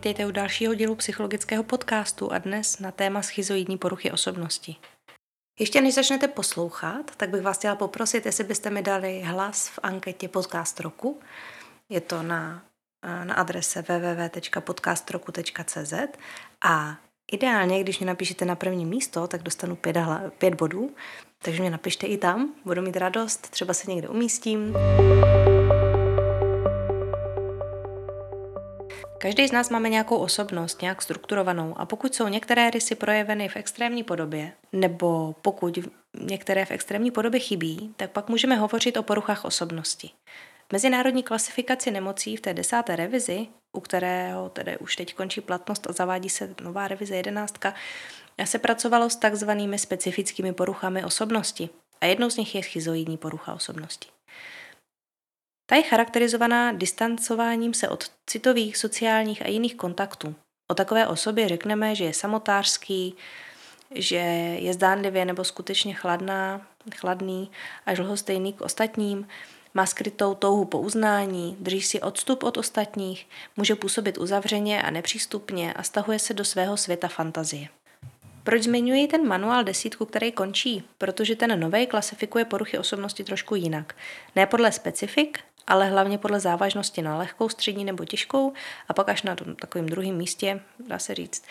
vítejte u dalšího dílu psychologického podcastu a dnes na téma schizoidní poruchy osobnosti. Ještě než začnete poslouchat, tak bych vás chtěla poprosit, jestli byste mi dali hlas v anketě Podcast roku. Je to na, na adrese www.podcastroku.cz a ideálně, když mě napíšete na první místo, tak dostanu pět, pět bodů, takže mě napište i tam, budu mít radost, třeba se někde umístím. Každý z nás máme nějakou osobnost, nějak strukturovanou a pokud jsou některé rysy projeveny v extrémní podobě, nebo pokud některé v extrémní podobě chybí, tak pak můžeme hovořit o poruchách osobnosti. Mezinárodní klasifikaci nemocí v té desáté revizi, u kterého tedy už teď končí platnost a zavádí se nová revize jedenáctka, se pracovalo s takzvanými specifickými poruchami osobnosti a jednou z nich je schizoidní porucha osobnosti. Ta je charakterizovaná distancováním se od citových, sociálních a jiných kontaktů. O takové osobě řekneme, že je samotářský, že je zdánlivě nebo skutečně chladná, chladný až lhostejný k ostatním, má skrytou touhu po uznání, drží si odstup od ostatních, může působit uzavřeně a nepřístupně a stahuje se do svého světa fantazie. Proč zmiňuji ten manuál desítku, který končí? Protože ten nový klasifikuje poruchy osobnosti trošku jinak. Ne podle specifik, ale hlavně podle závažnosti na lehkou, střední nebo těžkou a pak až na tom takovém druhém místě, dá se říct,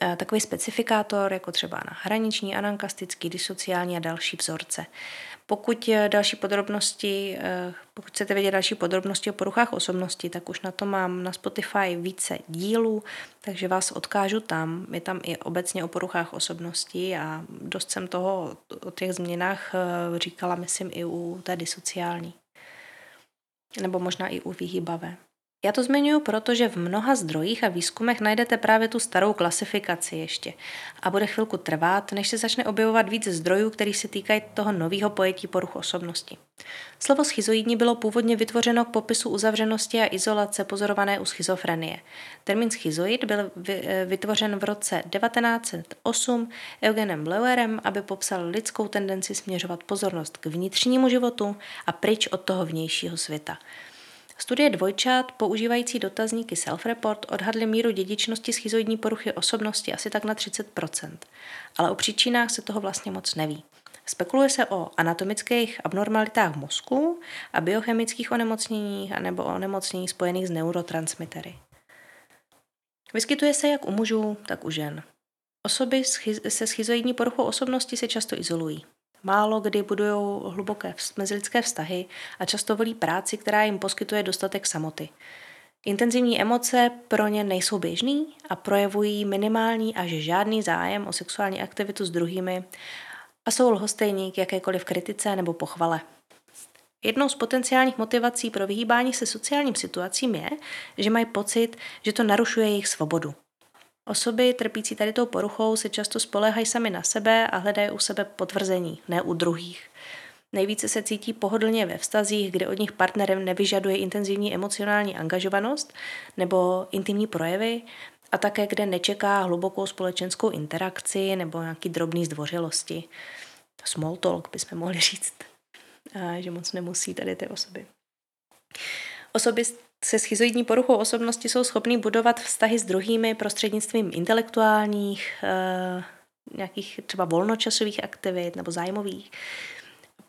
eh, takový specifikátor, jako třeba na hraniční, anankastický, disociální a další vzorce. Pokud eh, další podrobnosti, eh, pokud chcete vědět další podrobnosti o poruchách osobnosti, tak už na to mám na Spotify více dílů, takže vás odkážu tam. Je tam i obecně o poruchách osobnosti a dost jsem toho o těch změnách říkala, myslím, i u té disociální nebo možná i u vyhýbavé. Já to zmiňuji, protože v mnoha zdrojích a výzkumech najdete právě tu starou klasifikaci ještě. A bude chvilku trvat, než se začne objevovat víc zdrojů, který se týkají toho nového pojetí poruch osobnosti. Slovo schizoidní bylo původně vytvořeno k popisu uzavřenosti a izolace pozorované u schizofrenie. Termín schizoid byl vytvořen v roce 1908 Eugenem Bleuerem, aby popsal lidskou tendenci směřovat pozornost k vnitřnímu životu a pryč od toho vnějšího světa. Studie dvojčat používající dotazníky self-report odhadly míru dědičnosti schizoidní poruchy osobnosti asi tak na 30%, ale o příčinách se toho vlastně moc neví. Spekuluje se o anatomických abnormalitách mozku a biochemických onemocněních anebo o onemocnění spojených s neurotransmitery. Vyskytuje se jak u mužů, tak u žen. Osoby se schizoidní poruchou osobnosti se často izolují. Málo kdy budují hluboké mezilidské vztahy a často volí práci, která jim poskytuje dostatek samoty. Intenzivní emoce pro ně nejsou běžný a projevují minimální až žádný zájem o sexuální aktivitu s druhými a jsou lhostejní k jakékoliv kritice nebo pochvale. Jednou z potenciálních motivací pro vyhýbání se sociálním situacím je, že mají pocit, že to narušuje jejich svobodu. Osoby trpící tady tou poruchou se často spolehají sami na sebe a hledají u sebe potvrzení, ne u druhých. Nejvíce se cítí pohodlně ve vztazích, kde od nich partnerem nevyžaduje intenzivní emocionální angažovanost nebo intimní projevy a také kde nečeká hlubokou společenskou interakci nebo nějaký drobný zdvořilosti. Small talk bychom mohli říct, a že moc nemusí tady ty osoby. Osoby se schizoidní poruchou osobnosti jsou schopní budovat vztahy s druhými prostřednictvím intelektuálních, e, nějakých třeba volnočasových aktivit nebo zájmových,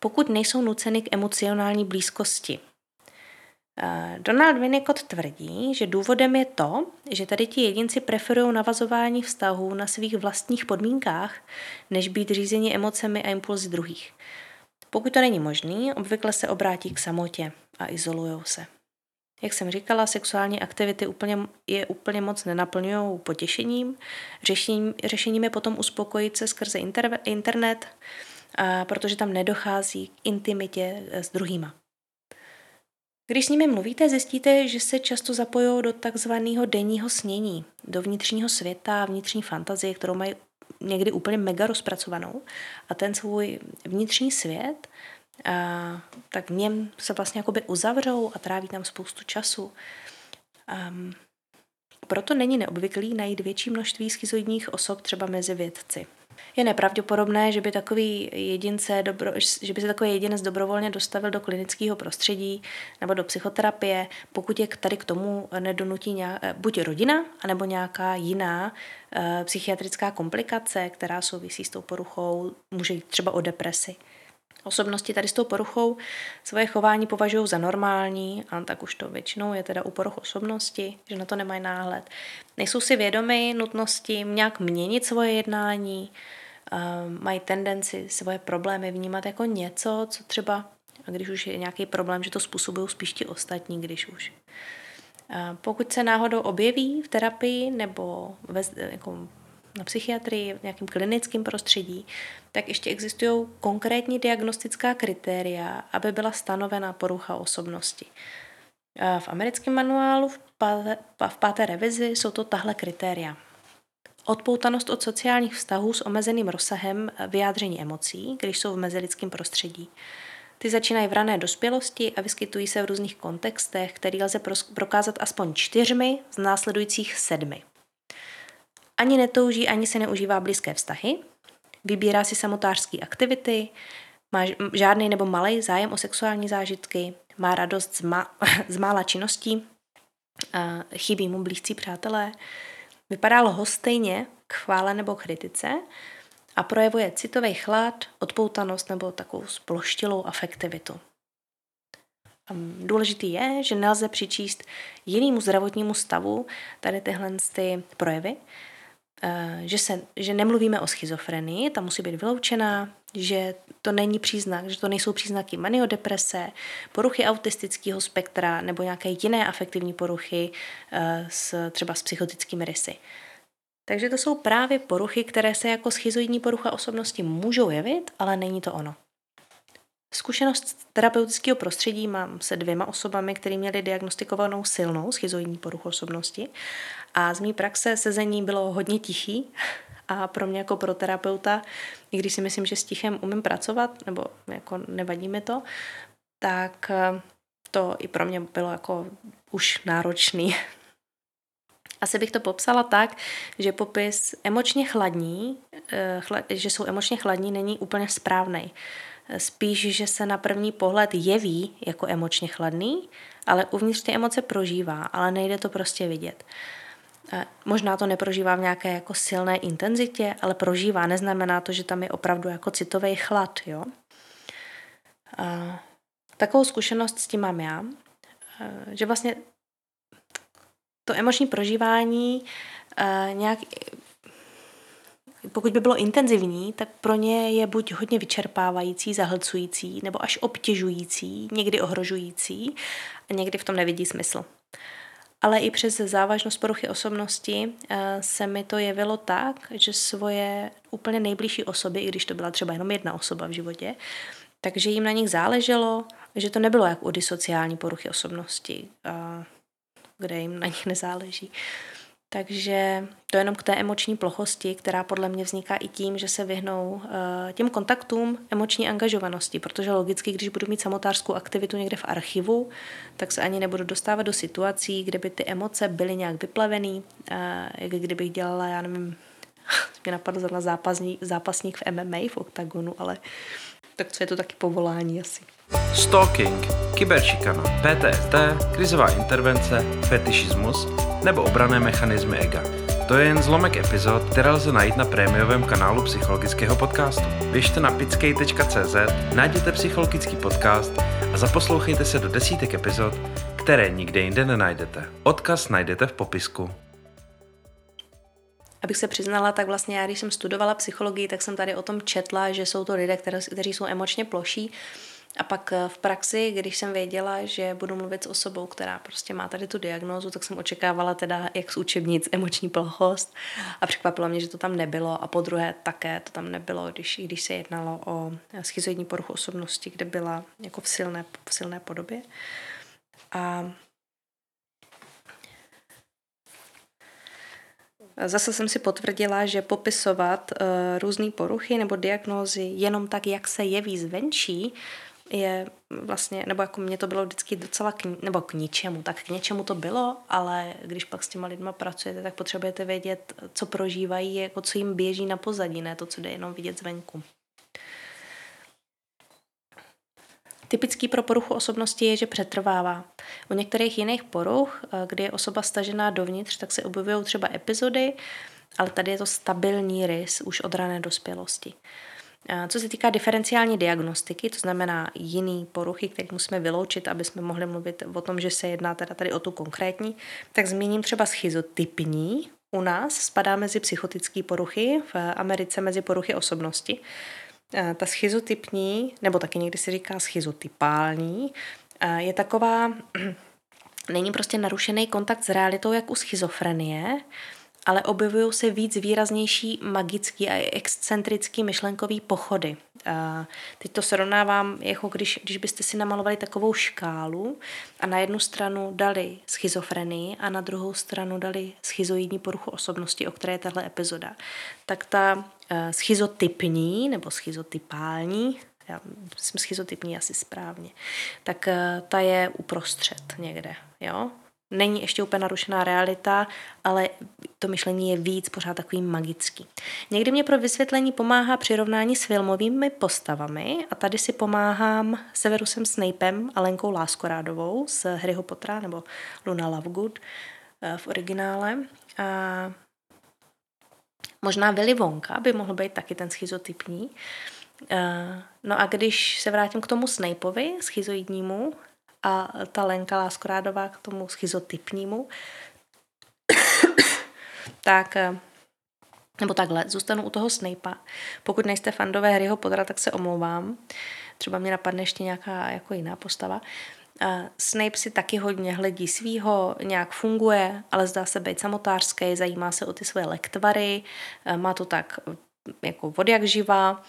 pokud nejsou nuceny k emocionální blízkosti. Eh, Donald Winnicott tvrdí, že důvodem je to, že tady ti jedinci preferují navazování vztahů na svých vlastních podmínkách, než být řízení emocemi a impulzy druhých. Pokud to není možný, obvykle se obrátí k samotě a izolují se. Jak jsem říkala, sexuální aktivity úplně, je úplně moc nenaplňují potěšením. Řešením, řešením je potom uspokojit se skrze inter, internet, a protože tam nedochází k intimitě s druhýma. Když s nimi mluvíte, zjistíte, že se často zapojují do takzvaného denního snění, do vnitřního světa, vnitřní fantazie, kterou mají někdy úplně mega rozpracovanou. A ten svůj vnitřní svět tak v něm se vlastně jakoby uzavřou a tráví tam spoustu času. Um, proto není neobvyklý najít větší množství schizoidních osob třeba mezi vědci. Je nepravděpodobné, že by takový jedince dobro, že by se takový jedinec dobrovolně dostavil do klinického prostředí nebo do psychoterapie, pokud je tady k tomu nedonutí nějak, eh, buď rodina, anebo nějaká jiná e, psychiatrická komplikace, která souvisí s tou poruchou, může jít třeba o depresi. Osobnosti tady s tou poruchou svoje chování považují za normální, a tak už to většinou je teda u poruch osobnosti, že na to nemají náhled. Nejsou si vědomi nutnosti nějak měnit svoje jednání, mají tendenci svoje problémy vnímat jako něco, co třeba, a když už je nějaký problém, že to způsobují spíš ti ostatní, když už. Pokud se náhodou objeví v terapii nebo ve, jako na psychiatrii, v nějakém klinickém prostředí, tak ještě existují konkrétní diagnostická kritéria, aby byla stanovena porucha osobnosti. V americkém manuálu v páté, v páté revizi jsou to tahle kritéria. Odpoutanost od sociálních vztahů s omezeným rozsahem vyjádření emocí, když jsou v mezilidském prostředí. Ty začínají v rané dospělosti a vyskytují se v různých kontextech, který lze prokázat aspoň čtyřmi z následujících sedmi. Ani netouží, ani se neužívá blízké vztahy, vybírá si samotářské aktivity, má žádný nebo malý zájem o sexuální zážitky, má radost z, ma- z mála činností, chybí mu blízcí přátelé, vypadá lhostejně k chvále nebo kritice a projevuje citový chlad, odpoutanost nebo takovou sploštilou afektivitu. Důležitý je, že nelze přičíst jinému zdravotnímu stavu tady tyhle ty projevy, že, se, že nemluvíme o schizofrenii, ta musí být vyloučená, že to není příznak, že to nejsou příznaky maniodeprese, poruchy autistického spektra nebo nějaké jiné afektivní poruchy eh, s, třeba s psychotickými rysy. Takže to jsou právě poruchy, které se jako schizoidní porucha osobnosti můžou jevit, ale není to ono. Zkušenost z terapeutického prostředí mám se dvěma osobami, které měly diagnostikovanou silnou schizoidní poruchu osobnosti a z mý praxe sezení bylo hodně tichý a pro mě jako pro terapeuta, i když si myslím, že s tichem umím pracovat, nebo jako nevadí mi to, tak eh, to i pro mě bylo jako už náročný. Asi bych to popsala tak, že popis emočně chladní, eh, že jsou emočně chladní, není úplně správný. Spíš, že se na první pohled jeví jako emočně chladný, ale uvnitř ty emoce prožívá, ale nejde to prostě vidět. Možná to neprožívá v nějaké jako silné intenzitě, ale prožívá. Neznamená to, že tam je opravdu jako citový chlad. Jo? A takovou zkušenost s tím mám já, že vlastně to emoční prožívání nějak pokud by bylo intenzivní, tak pro ně je buď hodně vyčerpávající, zahlcující, nebo až obtěžující, někdy ohrožující a někdy v tom nevidí smysl. Ale i přes závažnost poruchy osobnosti eh, se mi to jevilo tak, že svoje úplně nejbližší osoby, i když to byla třeba jenom jedna osoba v životě, takže jim na nich záleželo, že to nebylo jak u disociální poruchy osobnosti, kde jim na nich nezáleží. Takže to jenom k té emoční plochosti, která podle mě vzniká i tím, že se vyhnou uh, těm kontaktům emoční angažovanosti, protože logicky, když budu mít samotářskou aktivitu někde v archivu, tak se ani nebudu dostávat do situací, kde by ty emoce byly nějak vyplavený, uh, jak kdybych dělala, já nevím, mě napadl zrovna zápasník, zápasník v MMA, v oktagonu, ale tak co je to taky povolání asi. Stalking, kyberšikana, PTSD, krizová intervence, fetišismus nebo obrané mechanismy ega. To je jen zlomek epizod, které lze najít na prémiovém kanálu psychologického podcastu. Běžte na pickej.cz, najděte psychologický podcast a zaposlouchejte se do desítek epizod, které nikde jinde nenajdete. Odkaz najdete v popisku. Abych se přiznala, tak vlastně já, když jsem studovala psychologii, tak jsem tady o tom četla, že jsou to lidé, kteří jsou emočně ploší a pak eh, v praxi, když jsem věděla, že budu mluvit s osobou, která prostě má tady tu diagnózu, tak jsem očekávala teda, jak z učebnic, emoční plochost a překvapilo mě, že to tam nebylo a po druhé také to tam nebylo, když, když se jednalo o schizoidní poruchu osobnosti, kde byla jako v silné, v silné podobě. A Zase jsem si potvrdila, že popisovat uh, různé poruchy nebo diagnózy jenom tak, jak se jeví zvenčí, je vlastně, nebo jako mě to bylo vždycky docela, k, nebo k ničemu, tak k něčemu to bylo, ale když pak s těma lidma pracujete, tak potřebujete vědět, co prožívají, jako co jim běží na pozadí, ne to, co jde jenom vidět zvenku. Typický pro poruchu osobnosti je, že přetrvává. U některých jiných poruch, eh, kdy je osoba stažená dovnitř, tak se objevují třeba epizody, ale tady je to stabilní rys už od rané dospělosti. Co se týká diferenciální diagnostiky, to znamená jiný poruchy, které musíme vyloučit, aby jsme mohli mluvit o tom, že se jedná teda tady o tu konkrétní, tak zmíním třeba schizotypní. U nás spadá mezi psychotické poruchy, v Americe mezi poruchy osobnosti. Ta schizotypní, nebo taky někdy se říká schizotypální, je taková, není prostě narušený kontakt s realitou, jak u schizofrenie, ale objevují se víc výraznější magický a excentrický myšlenkový pochody. A teď to srovnávám, jako když, když byste si namalovali takovou škálu a na jednu stranu dali schizofrenii a na druhou stranu dali schizoidní poruchu osobnosti, o které je tahle epizoda. Tak ta uh, schizotypní nebo schizotypální já jsem schizotypní asi správně, tak uh, ta je uprostřed někde, jo? Není ještě úplně narušená realita, ale to myšlení je víc pořád takový magický. Někdy mě pro vysvětlení pomáhá přirovnání s filmovými postavami a tady si pomáhám Severusem Snapem a Lenkou Láskorádovou z Harryho Pottera nebo Luna Lovegood eh, v originále. A možná Willy Wonka by mohl být taky ten schizotypní. Eh, no a když se vrátím k tomu Snapeovi, schizoidnímu, a ta Lenka Láskorádová k tomu schizotypnímu, tak nebo takhle, zůstanu u toho Snape'a. Pokud nejste fandové Harryho Pottera, tak se omlouvám. Třeba mě napadne ještě nějaká jako jiná postava. Uh, Snape si taky hodně hledí svýho, nějak funguje, ale zdá se být samotářský, zajímá se o ty své lektvary, uh, má to tak jako od jak živa,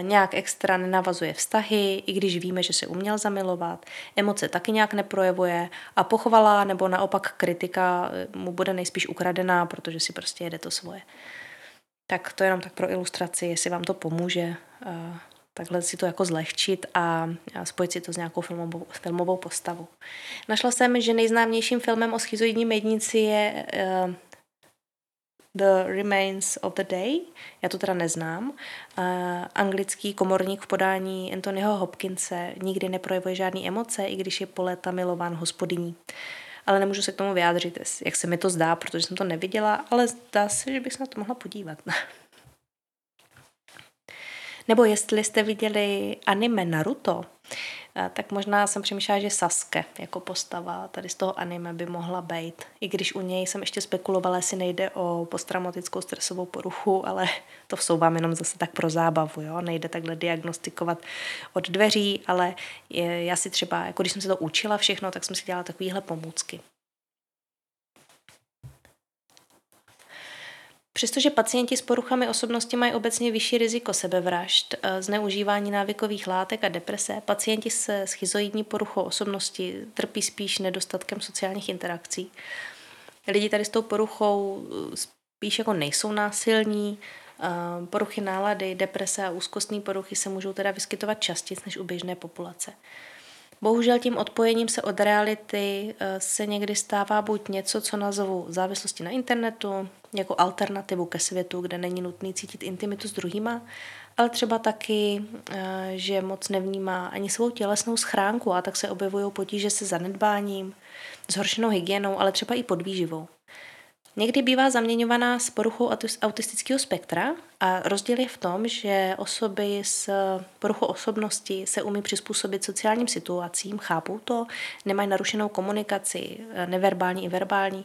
nějak extra nenavazuje vztahy, i když víme, že se uměl zamilovat, emoce taky nějak neprojevuje a pochvala nebo naopak kritika e, mu bude nejspíš ukradená, protože si prostě jede to svoje. Tak to jenom tak pro ilustraci, jestli vám to pomůže takhle si to jako zlehčit a, spojit si to s nějakou filmovou, filmovou postavou. Našla jsem, že nejznámějším filmem o schizoidním jednici je The Remains of the Day, já to teda neznám. Uh, anglický komorník v podání Anthonyho Hopkinse nikdy neprojevuje žádné emoce, i když je po léta milován hospodyní. Ale nemůžu se k tomu vyjádřit, jak se mi to zdá, protože jsem to neviděla, ale zdá se, že bych se na to mohla podívat. Nebo jestli jste viděli anime Naruto, tak možná jsem přemýšlela, že Saske jako postava tady z toho anime by mohla být. I když u něj jsem ještě spekulovala, jestli nejde o posttraumatickou stresovou poruchu, ale to vsouvám jenom zase tak pro zábavu, jo? nejde takhle diagnostikovat od dveří, ale je, já si třeba, jako když jsem se to učila všechno, tak jsem si dělala takovýhle pomůcky. Přestože pacienti s poruchami osobnosti mají obecně vyšší riziko sebevražd, eh, zneužívání návykových látek a deprese, pacienti se schizoidní poruchou osobnosti trpí spíš nedostatkem sociálních interakcí. Lidi tady s tou poruchou eh, spíš jako nejsou násilní, eh, poruchy nálady, deprese a úzkostní poruchy se můžou teda vyskytovat častěji než u běžné populace. Bohužel tím odpojením se od reality se někdy stává buď něco, co nazvu závislosti na internetu, jako alternativu ke světu, kde není nutný cítit intimitu s druhýma, ale třeba taky, eh, že moc nevnímá ani svou tělesnou schránku a tak se objevují potíže se zanedbáním, zhoršenou hygienou, ale třeba i podvýživou. Někdy bývá zaměňovaná s poruchou autistického spektra a rozdíl je v tom, že osoby s poruchou osobnosti se umí přizpůsobit sociálním situacím, chápou to, nemají narušenou komunikaci, neverbální i verbální,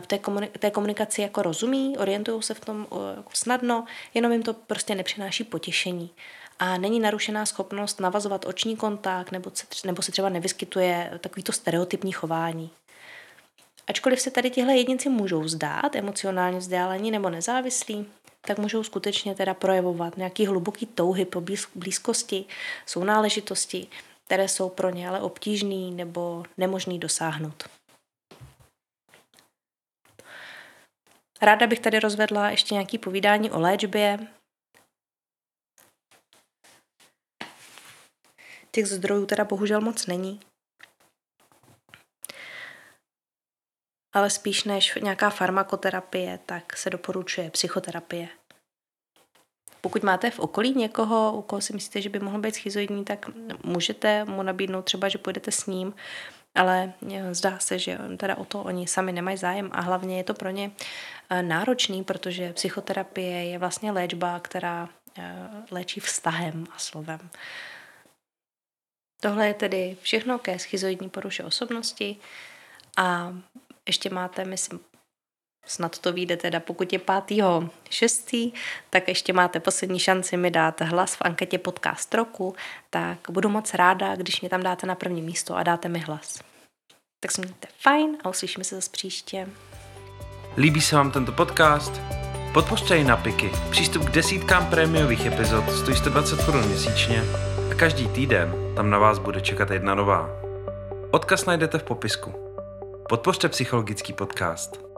v té, komunik- té komunikaci jako rozumí, orientují se v tom jako snadno, jenom jim to prostě nepřináší potěšení. A není narušená schopnost navazovat oční kontakt nebo se, nebo se třeba nevyskytuje takovýto stereotypní chování. Ačkoliv se tady tihle jedinci můžou zdát emocionálně vzdálení nebo nezávislí, tak můžou skutečně teda projevovat nějaký hluboký touhy po blízkosti, jsou náležitosti, které jsou pro ně ale obtížný nebo nemožný dosáhnout. Ráda bych tady rozvedla ještě nějaký povídání o léčbě. Těch zdrojů teda bohužel moc není. Ale spíš než nějaká farmakoterapie, tak se doporučuje psychoterapie. Pokud máte v okolí někoho, u koho si myslíte, že by mohl být schizoidní, tak můžete mu nabídnout třeba, že půjdete s ním, ale eh, zdá se, že teda o to oni sami nemají zájem a hlavně je to pro ně eh, náročný, protože psychoterapie je vlastně léčba, která eh, léčí vztahem a slovem. Tohle je tedy všechno ke schizoidní poruše osobnosti a ještě máte, myslím, snad to vyjde teda, pokud je pátýho šestý, tak ještě máte poslední šanci mi dát hlas v anketě podcast roku, tak budu moc ráda, když mě tam dáte na první místo a dáte mi hlas. Tak se mějte fajn a uslyšíme se zase příště. Líbí se vám tento podcast? Podpořte ji na Piky. Přístup k desítkám prémiových epizod stojí 120 korun měsíčně a každý týden tam na vás bude čekat jedna nová. Odkaz najdete v popisku. Podpořte psychologický podcast.